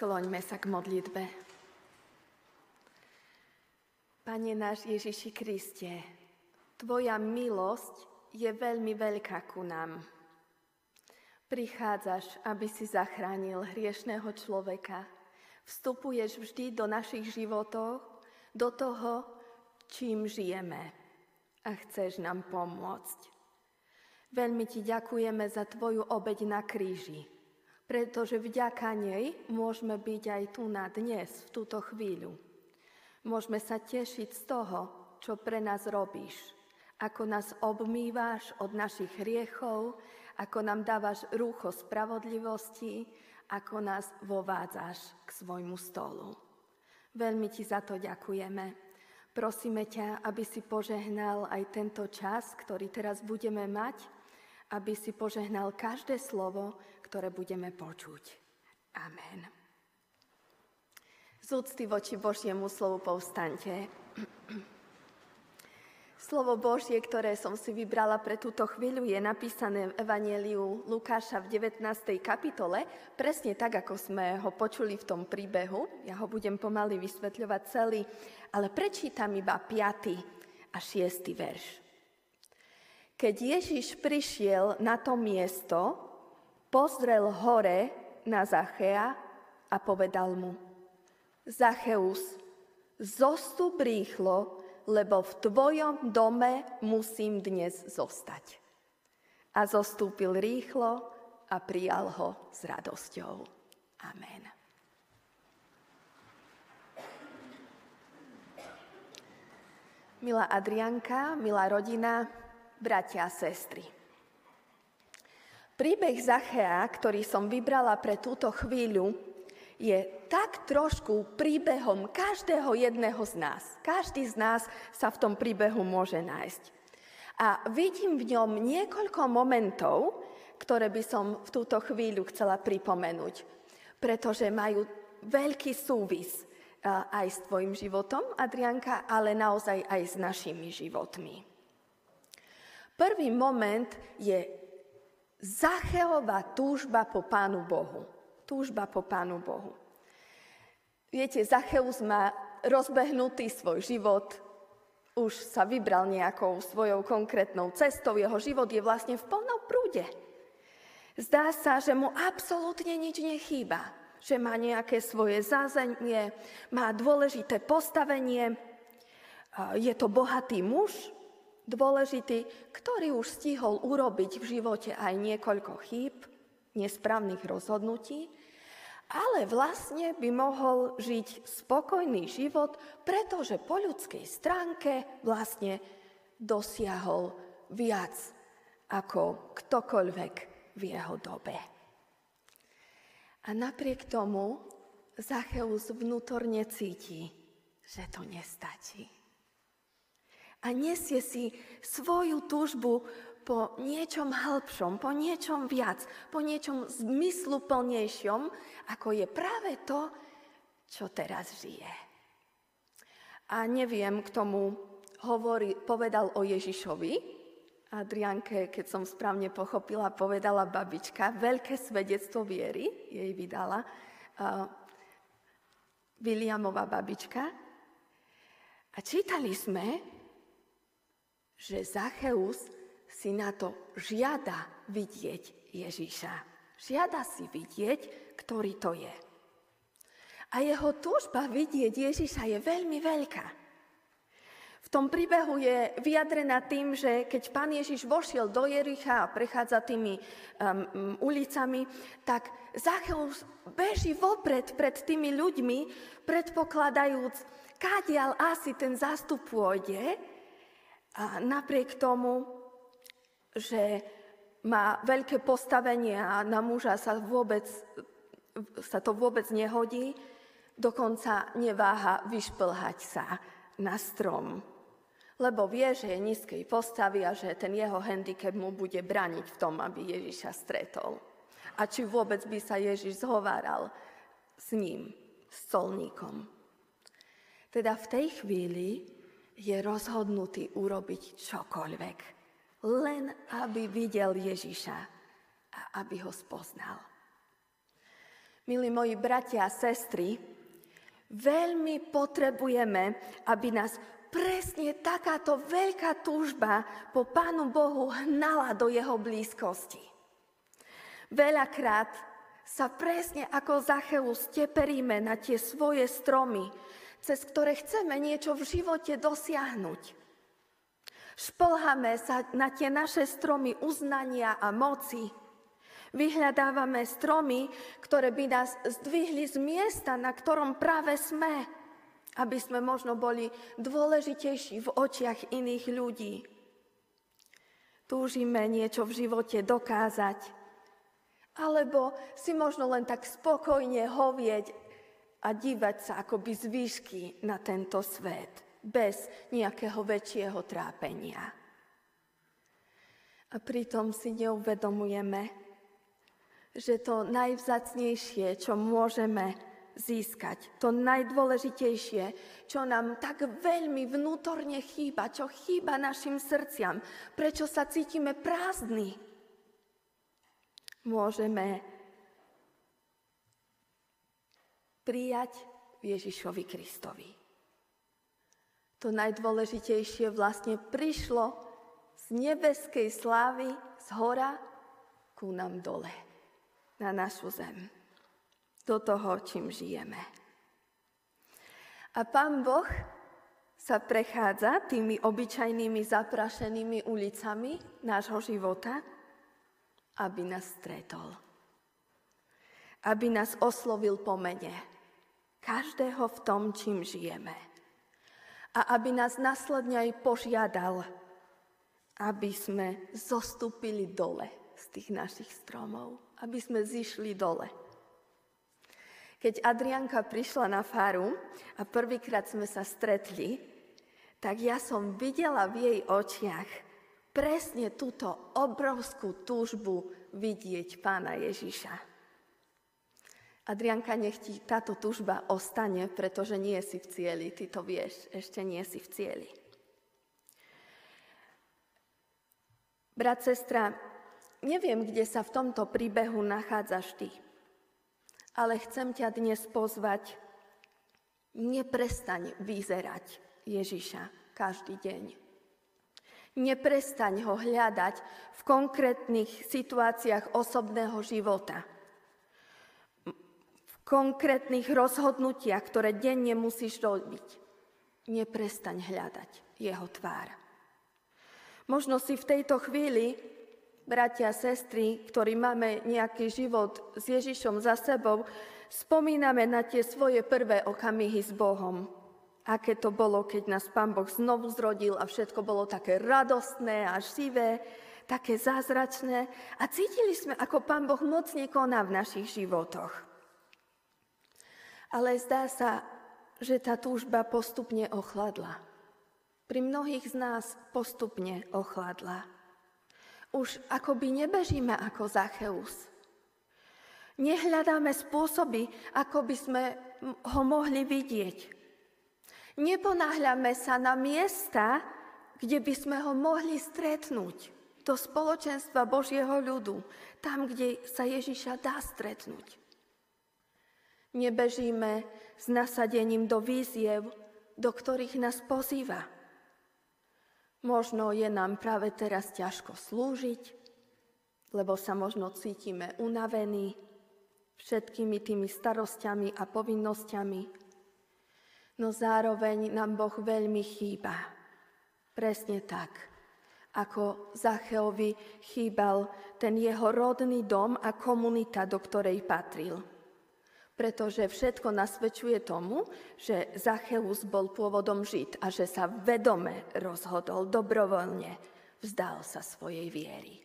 Skloňme sa k modlitbe. Pane náš Ježiši Kriste, Tvoja milosť je veľmi veľká ku nám. Prichádzaš, aby si zachránil hriešného človeka. Vstupuješ vždy do našich životov, do toho, čím žijeme a chceš nám pomôcť. Veľmi ti ďakujeme za tvoju obeď na kríži, pretože vďaka nej môžeme byť aj tu na dnes, v túto chvíľu. Môžeme sa tešiť z toho, čo pre nás robíš, ako nás obmýváš od našich hriechov, ako nám dávaš rúcho spravodlivosti, ako nás vovádzaš k svojmu stolu. Veľmi ti za to ďakujeme. Prosíme ťa, aby si požehnal aj tento čas, ktorý teraz budeme mať, aby si požehnal každé slovo, ktoré budeme počuť. Amen. Z úcty voči Božiemu slovu povstante. Slovo Božie, ktoré som si vybrala pre túto chvíľu, je napísané v Evangeliu Lukáša v 19. kapitole, presne tak, ako sme ho počuli v tom príbehu. Ja ho budem pomaly vysvetľovať celý, ale prečítam iba 5. a 6. verš. Keď Ježiš prišiel na to miesto, pozrel hore na Zachea a povedal mu, Zacheus, zostup rýchlo, lebo v tvojom dome musím dnes zostať. A zostúpil rýchlo a prijal ho s radosťou. Amen. Milá Adrianka, milá rodina, bratia a sestry. Príbeh Zachea, ktorý som vybrala pre túto chvíľu, je tak trošku príbehom každého jedného z nás. Každý z nás sa v tom príbehu môže nájsť. A vidím v ňom niekoľko momentov, ktoré by som v túto chvíľu chcela pripomenúť, pretože majú veľký súvis aj s tvojim životom, Adrianka, ale naozaj aj s našimi životmi. Prvý moment je Zacheová túžba po Pánu Bohu túžba po Pánu Bohu. Viete, Zacheus má rozbehnutý svoj život, už sa vybral nejakou svojou konkrétnou cestou, jeho život je vlastne v plnom prúde. Zdá sa, že mu absolútne nič nechýba, že má nejaké svoje zázemie, má dôležité postavenie, je to bohatý muž, dôležitý, ktorý už stihol urobiť v živote aj niekoľko chýb, nesprávnych rozhodnutí ale vlastne by mohol žiť spokojný život, pretože po ľudskej stránke vlastne dosiahol viac ako ktokoľvek v jeho dobe. A napriek tomu Zacheus vnútorne cíti, že to nestačí. A nesie si svoju túžbu po niečom hĺbšom, po niečom viac, po niečom zmysluplnejšom, ako je práve to, čo teraz žije. A neviem, k tomu hovorí, povedal o Ježišovi, Adrianke, keď som správne pochopila, povedala babička, veľké svedectvo viery jej vydala uh, Williamová babička. A čítali sme, že Zacheus si na to žiada vidieť Ježíša. Žiada si vidieť, ktorý to je. A jeho túžba vidieť Ježíša je veľmi veľká. V tom príbehu je vyjadrená tým, že keď pán Ježiš vošiel do Jericha a prechádza tými um, ulicami, tak Zacheus beží vopred pred tými ľuďmi, predpokladajúc, kádial asi ten zástup pôjde. A napriek tomu že má veľké postavenie a na muža sa, vôbec, sa to vôbec nehodí, dokonca neváha vyšplhať sa na strom. Lebo vie, že je nízkej postavy a že ten jeho handicap mu bude braniť v tom, aby Ježiša stretol. A či vôbec by sa Ježiš zhováral s ním, s colníkom. Teda v tej chvíli je rozhodnutý urobiť čokoľvek len aby videl Ježiša a aby ho spoznal. Milí moji bratia a sestry, veľmi potrebujeme, aby nás presne takáto veľká túžba po Pánu Bohu hnala do jeho blízkosti. Veľakrát sa presne ako Zacheus teperíme na tie svoje stromy, cez ktoré chceme niečo v živote dosiahnuť. Šplháme sa na tie naše stromy uznania a moci. Vyhľadávame stromy, ktoré by nás zdvihli z miesta, na ktorom práve sme aby sme možno boli dôležitejší v očiach iných ľudí. Túžime niečo v živote dokázať, alebo si možno len tak spokojne hovieť a dívať sa akoby z výšky na tento svet, bez nejakého väčšieho trápenia. A pritom si neuvedomujeme, že to najvzacnejšie, čo môžeme získať. To najdôležitejšie, čo nám tak veľmi vnútorne chýba, čo chýba našim srdciam, prečo sa cítime prázdni. Môžeme prijať Ježišovi Kristovi. To najdôležitejšie vlastne prišlo z nebeskej slávy, z hora ku nám dole, na našu zem do toho, čím žijeme. A pán Boh sa prechádza tými obyčajnými zaprašenými ulicami nášho života, aby nás stretol. Aby nás oslovil po mene. Každého v tom, čím žijeme. A aby nás následne aj požiadal, aby sme zostúpili dole z tých našich stromov. Aby sme zišli dole keď Adrianka prišla na faru a prvýkrát sme sa stretli, tak ja som videla v jej očiach presne túto obrovskú túžbu vidieť pána Ježiša. Adrianka, nech ti táto túžba ostane, pretože nie si v cieli. Ty to vieš, ešte nie si v cieli. Brat, sestra, neviem, kde sa v tomto príbehu nachádzaš ty ale chcem ťa dnes pozvať, neprestaň vyzerať Ježiša každý deň. Neprestaň ho hľadať v konkrétnych situáciách osobného života. Konkrétnych rozhodnutiach, ktoré denne musíš robiť. Neprestaň hľadať jeho tvár. Možno si v tejto chvíli bratia a sestry, ktorí máme nejaký život s Ježišom za sebou, spomíname na tie svoje prvé okamihy s Bohom. Aké to bolo, keď nás Pán Boh znovu zrodil a všetko bolo také radostné a živé, také zázračné a cítili sme, ako Pán Boh mocne koná v našich životoch. Ale zdá sa, že tá túžba postupne ochladla. Pri mnohých z nás postupne ochladla. Už akoby nebežíme ako Zacheus. Nehľadáme spôsoby, ako by sme ho mohli vidieť. Neponáhľame sa na miesta, kde by sme ho mohli stretnúť. Do spoločenstva Božieho ľudu, tam, kde sa Ježiša dá stretnúť. Nebežíme s nasadením do víziev, do ktorých nás pozýva. Možno je nám práve teraz ťažko slúžiť, lebo sa možno cítime unavení všetkými tými starostiami a povinnosťami. No zároveň nám Boh veľmi chýba. Presne tak, ako Zacheovi chýbal ten jeho rodný dom a komunita, do ktorej patril pretože všetko nasvedčuje tomu, že Zacheus bol pôvodom Žid a že sa vedome rozhodol, dobrovoľne vzdal sa svojej viery.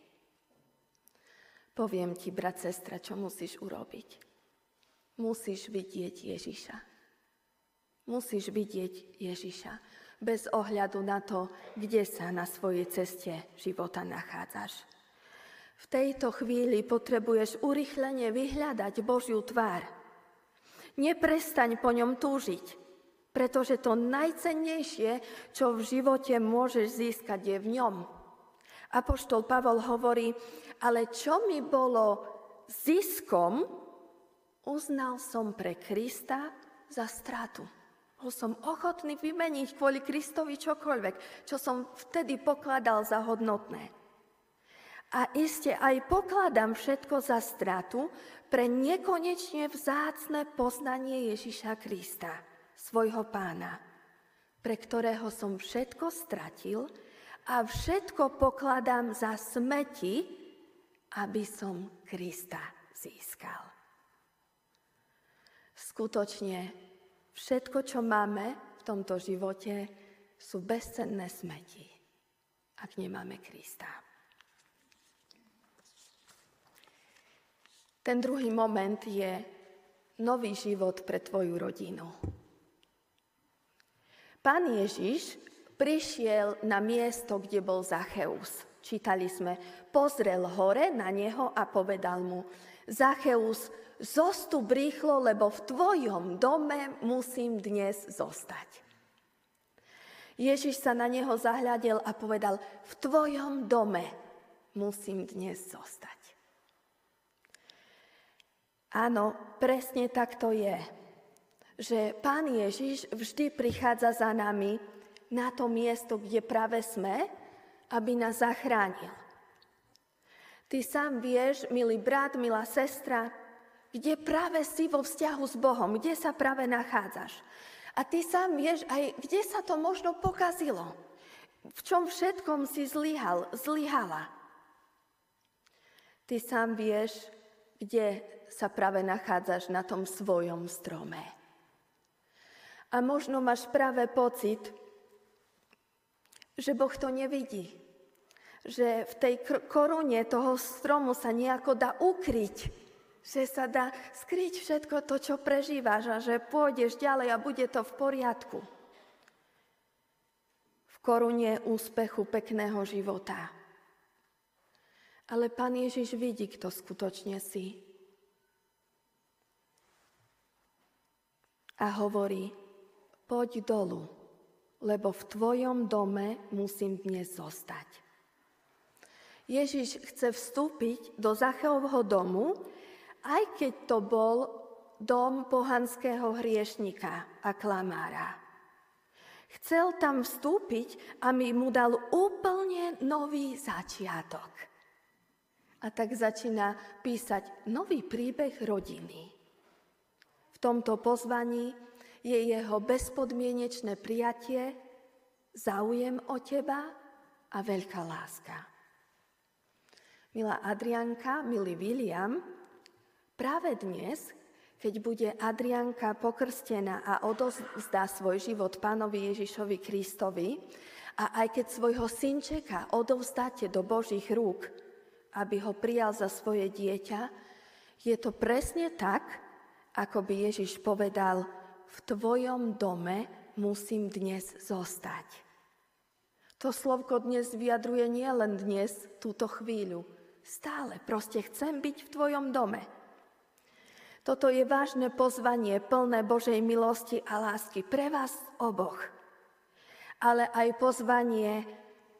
Poviem ti, brat, sestra, čo musíš urobiť. Musíš vidieť Ježiša. Musíš vidieť Ježiša bez ohľadu na to, kde sa na svojej ceste života nachádzaš. V tejto chvíli potrebuješ urychlene vyhľadať Božiu tvár Neprestaň po ňom túžiť, pretože to najcennejšie, čo v živote môžeš získať, je v ňom. Apoštol Pavol hovorí, ale čo mi bolo ziskom, uznal som pre Krista za stratu. Bol som ochotný vymeniť kvôli Kristovi čokoľvek, čo som vtedy pokladal za hodnotné. A iste aj pokladám všetko za stratu pre nekonečne vzácne poznanie Ježiša Krista, svojho pána, pre ktorého som všetko stratil a všetko pokladám za smeti, aby som Krista získal. Skutočne všetko, čo máme v tomto živote, sú bezcenné smeti, ak nemáme Krista. Ten druhý moment je nový život pre tvoju rodinu. Pán Ježiš prišiel na miesto, kde bol Zacheus. Čítali sme, pozrel hore na neho a povedal mu, Zacheus, zostup rýchlo, lebo v tvojom dome musím dnes zostať. Ježiš sa na neho zahľadil a povedal, v tvojom dome musím dnes zostať. Áno, presne tak to je, že Pán Ježiš vždy prichádza za nami na to miesto, kde práve sme, aby nás zachránil. Ty sám vieš, milý brat, milá sestra, kde práve si vo vzťahu s Bohom, kde sa práve nachádzaš. A ty sám vieš aj, kde sa to možno pokazilo. V čom všetkom si zlyhal, zlyhala. Ty sám vieš, kde sa práve nachádzaš na tom svojom strome. A možno máš práve pocit, že Boh to nevidí. Že v tej korune toho stromu sa nejako dá ukryť. Že sa dá skryť všetko to, čo prežívaš a že pôjdeš ďalej a bude to v poriadku. V korune úspechu pekného života. Ale Pán Ježiš vidí, kto skutočne si. A hovorí, poď dolu lebo v tvojom dome musím dnes zostať. Ježiš chce vstúpiť do Zacheovho domu, aj keď to bol dom pohanského hriešnika a klamára. Chcel tam vstúpiť a mi mu dal úplne nový začiatok. A tak začína písať nový príbeh rodiny. V tomto pozvaní je jeho bezpodmienečné prijatie, záujem o teba a veľká láska. Milá Adrianka, milý William, práve dnes, keď bude Adrianka pokrstená a odozdá svoj život pánovi Ježišovi Kristovi a aj keď svojho synčeka odovzdáte do Božích rúk, aby ho prijal za svoje dieťa, je to presne tak, ako by Ježiš povedal, v tvojom dome musím dnes zostať. To slovko dnes vyjadruje nielen dnes, túto chvíľu. Stále proste chcem byť v tvojom dome. Toto je vážne pozvanie plné Božej milosti a lásky pre vás oboch. Ale aj pozvanie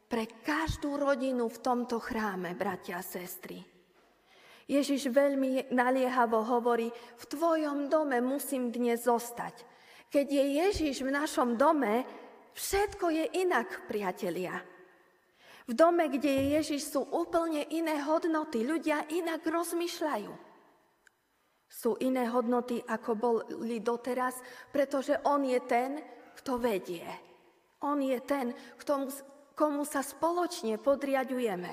pre každú rodinu v tomto chráme, bratia a sestry. Ježiš veľmi naliehavo hovorí, v tvojom dome musím dnes zostať. Keď je Ježiš v našom dome, všetko je inak, priatelia. V dome, kde je Ježiš, sú úplne iné hodnoty. Ľudia inak rozmýšľajú. Sú iné hodnoty, ako boli doteraz, pretože On je ten, kto vedie. On je ten, komu sa spoločne podriadujeme.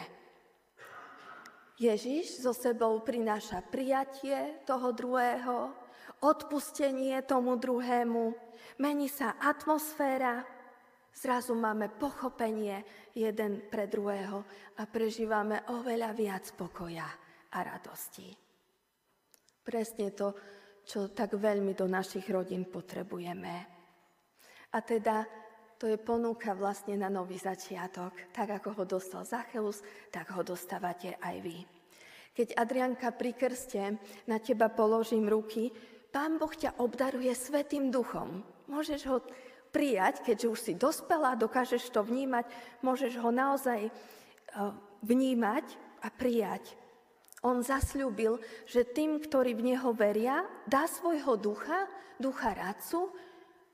Ježiš so sebou prináša prijatie toho druhého, odpustenie tomu druhému, mení sa atmosféra, zrazu máme pochopenie jeden pre druhého a prežívame oveľa viac pokoja a radosti. Presne to, čo tak veľmi do našich rodín potrebujeme. A teda to je ponúka vlastne na nový začiatok. Tak ako ho dostal Zacheus, tak ho dostávate aj vy. Keď Adrianka pri krste na teba položím ruky, Pán Boh ťa obdaruje Svetým duchom. Môžeš ho prijať, keďže už si dospela, dokážeš to vnímať, môžeš ho naozaj e, vnímať a prijať. On zasľúbil, že tým, ktorí v Neho veria, dá svojho ducha, ducha radcu,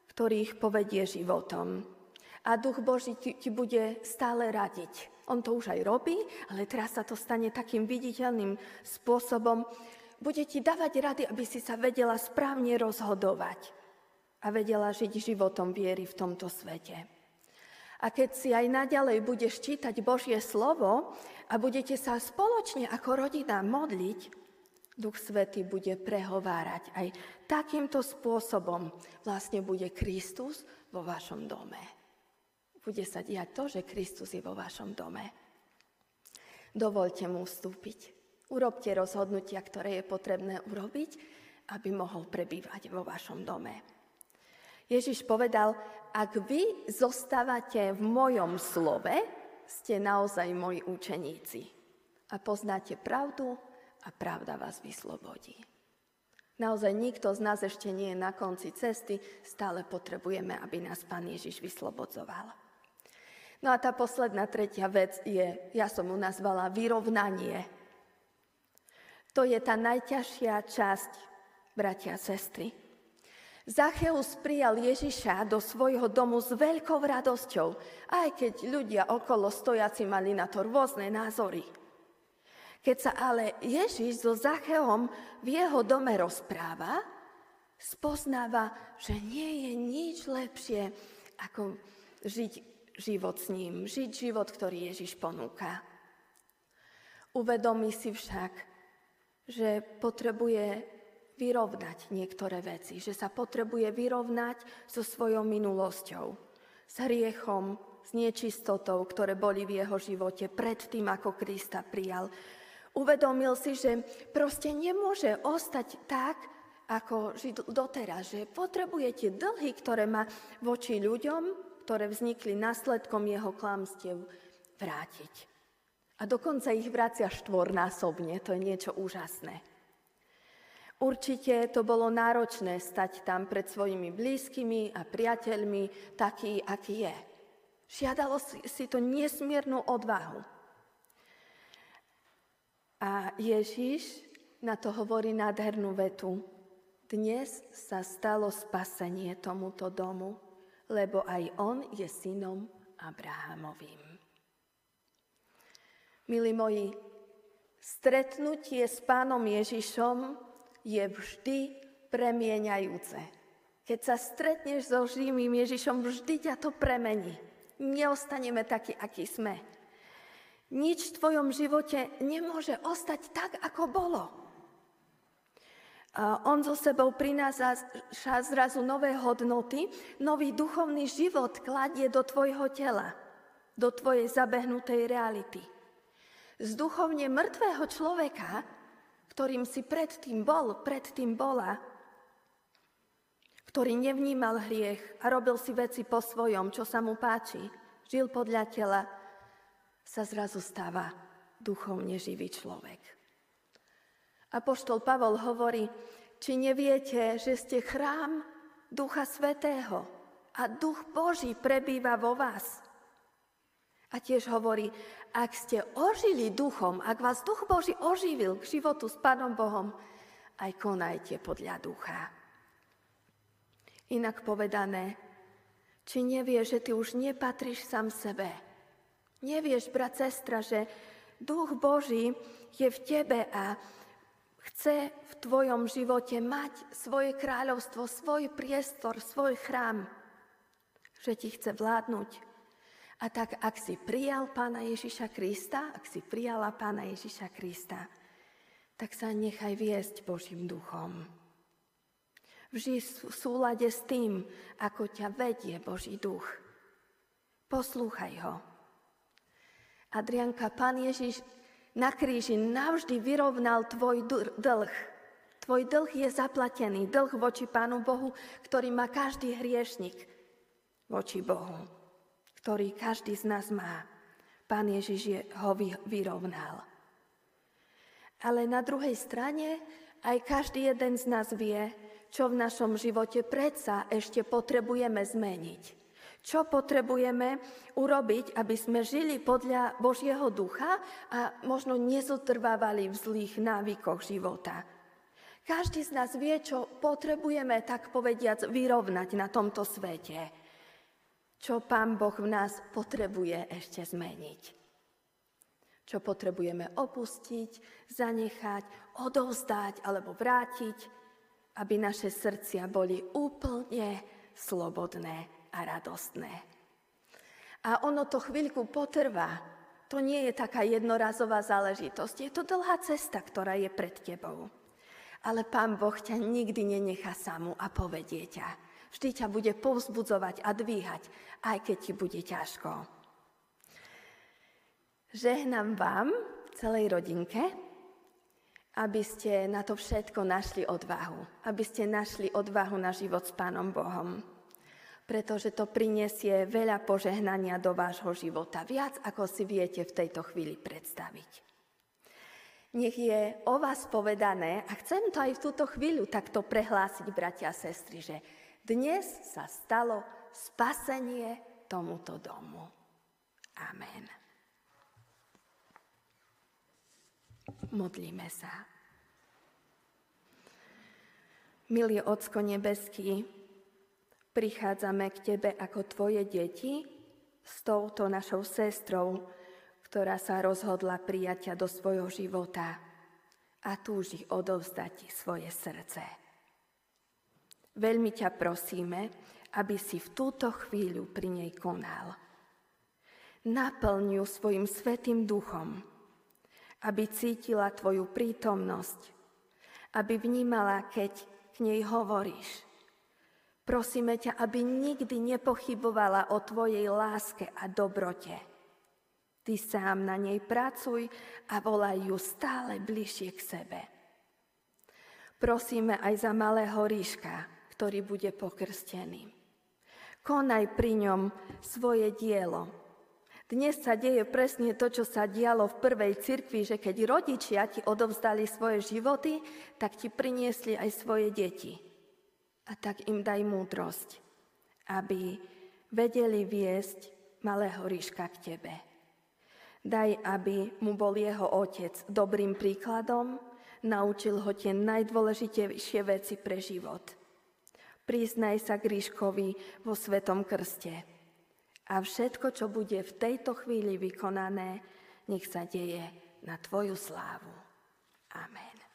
ktorý ich povedie životom. A duch Boží ti, ti bude stále radiť. On to už aj robí, ale teraz sa to stane takým viditeľným spôsobom. Bude ti dávať rady, aby si sa vedela správne rozhodovať a vedela žiť životom viery v tomto svete. A keď si aj naďalej budeš čítať Božie slovo a budete sa spoločne ako rodina modliť, Duch Svetý bude prehovárať aj takýmto spôsobom. Vlastne bude Kristus vo vašom dome bude sa diať to, že Kristus je vo vašom dome. Dovolte mu vstúpiť. Urobte rozhodnutia, ktoré je potrebné urobiť, aby mohol prebývať vo vašom dome. Ježiš povedal, ak vy zostávate v mojom slove, ste naozaj moji učeníci a poznáte pravdu a pravda vás vyslobodí. Naozaj nikto z nás ešte nie je na konci cesty, stále potrebujeme, aby nás Pán Ježiš vyslobodzoval. No a tá posledná tretia vec je, ja som mu nazvala vyrovnanie. To je tá najťažšia časť, bratia a sestry. Zacheus prijal Ježiša do svojho domu s veľkou radosťou, aj keď ľudia okolo stojaci mali na to rôzne názory. Keď sa ale Ježiš so Zacheom v jeho dome rozpráva, spoznáva, že nie je nič lepšie, ako žiť život s ním, žiť život, ktorý Ježiš ponúka. Uvedomí si však, že potrebuje vyrovnať niektoré veci, že sa potrebuje vyrovnať so svojou minulosťou, s hriechom, s nečistotou, ktoré boli v jeho živote pred tým, ako Krista prijal. Uvedomil si, že proste nemôže ostať tak, ako žiť doteraz, že potrebujete dlhy, ktoré má voči ľuďom, ktoré vznikli následkom jeho klamstiev, vrátiť. A dokonca ich vracia štvornásobne, to je niečo úžasné. Určite to bolo náročné stať tam pred svojimi blízkymi a priateľmi taký, aký je. Žiadalo si to nesmiernu odvahu. A Ježiš na to hovorí nádhernú vetu. Dnes sa stalo spasenie tomuto domu, lebo aj on je synom Abrahamovým. Milí moji, stretnutie s pánom Ježišom je vždy premieňajúce. Keď sa stretneš so živým Ježišom, vždy ťa to premení. Neostaneme takí, akí sme. Nič v tvojom živote nemôže ostať tak, ako bolo. On so sebou prináša zrazu nové hodnoty, nový duchovný život kladie do tvojho tela, do tvojej zabehnutej reality. Z duchovne mŕtvého človeka, ktorým si predtým bol, predtým bola, ktorý nevnímal hriech a robil si veci po svojom, čo sa mu páči, žil podľa tela, sa zrazu stáva duchovne živý človek. Apoštol Pavol hovorí, či neviete, že ste chrám Ducha Svetého a Duch Boží prebýva vo vás. A tiež hovorí, ak ste ožili duchom, ak vás Duch Boží oživil k životu s Pánom Bohom, aj konajte podľa ducha. Inak povedané, či nevieš, že ty už nepatríš sám sebe. Nevieš, brat, sestra, že Duch Boží je v tebe a chce v tvojom živote mať svoje kráľovstvo, svoj priestor, svoj chrám, že ti chce vládnuť. A tak, ak si prijal Pána Ježiša Krista, ak si prijala Pána Ježiša Krista, tak sa nechaj viesť Božím duchom. Vždy v súlade s tým, ako ťa vedie Boží duch. Poslúchaj ho. Adrianka, Pán Ježiš na kríži navždy vyrovnal tvoj dlh. Tvoj dlh je zaplatený, dlh voči Pánu Bohu, ktorý má každý hriešnik voči Bohu, ktorý každý z nás má. Pán Ježiš je, ho vyrovnal. Ale na druhej strane aj každý jeden z nás vie, čo v našom živote predsa ešte potrebujeme zmeniť. Čo potrebujeme urobiť, aby sme žili podľa Božieho ducha a možno nezotrvávali v zlých návykoch života. Každý z nás vie, čo potrebujeme, tak povediac, vyrovnať na tomto svete. Čo Pán Boh v nás potrebuje ešte zmeniť. Čo potrebujeme opustiť, zanechať, odovzdať alebo vrátiť, aby naše srdcia boli úplne slobodné a radostné. A ono to chvíľku potrvá. To nie je taká jednorazová záležitosť. Je to dlhá cesta, ktorá je pred tebou. Ale Pán Boh ťa nikdy nenechá samú a povedie ťa. Vždy ťa bude povzbudzovať a dvíhať, aj keď ti bude ťažko. Žehnám vám, celej rodinke, aby ste na to všetko našli odvahu. Aby ste našli odvahu na život s Pánom Bohom pretože to prinesie veľa požehnania do vášho života, viac ako si viete v tejto chvíli predstaviť. Nech je o vás povedané, a chcem to aj v túto chvíľu takto prehlásiť, bratia a sestry, že dnes sa stalo spasenie tomuto domu. Amen. Modlíme sa. Milý Ocko nebeský, prichádzame k Tebe ako Tvoje deti s touto našou sestrou, ktorá sa rozhodla prijať ťa do svojho života a túži odovzdať Ti svoje srdce. Veľmi ťa prosíme, aby si v túto chvíľu pri nej konal. Naplň ju svojim svetým duchom, aby cítila Tvoju prítomnosť, aby vnímala, keď k nej hovoríš, Prosíme ťa, aby nikdy nepochybovala o Tvojej láske a dobrote. Ty sám na nej pracuj a volaj ju stále bližšie k sebe. Prosíme aj za malého ríška, ktorý bude pokrstený. Konaj pri ňom svoje dielo. Dnes sa deje presne to, čo sa dialo v prvej cirkvi, že keď rodičia ti odovzdali svoje životy, tak ti priniesli aj svoje deti a tak im daj múdrosť, aby vedeli viesť malého ríška k Tebe. Daj, aby mu bol jeho otec dobrým príkladom, naučil ho tie najdôležitejšie veci pre život. Priznaj sa k ríškovi vo Svetom krste. A všetko, čo bude v tejto chvíli vykonané, nech sa deje na Tvoju slávu. Amen.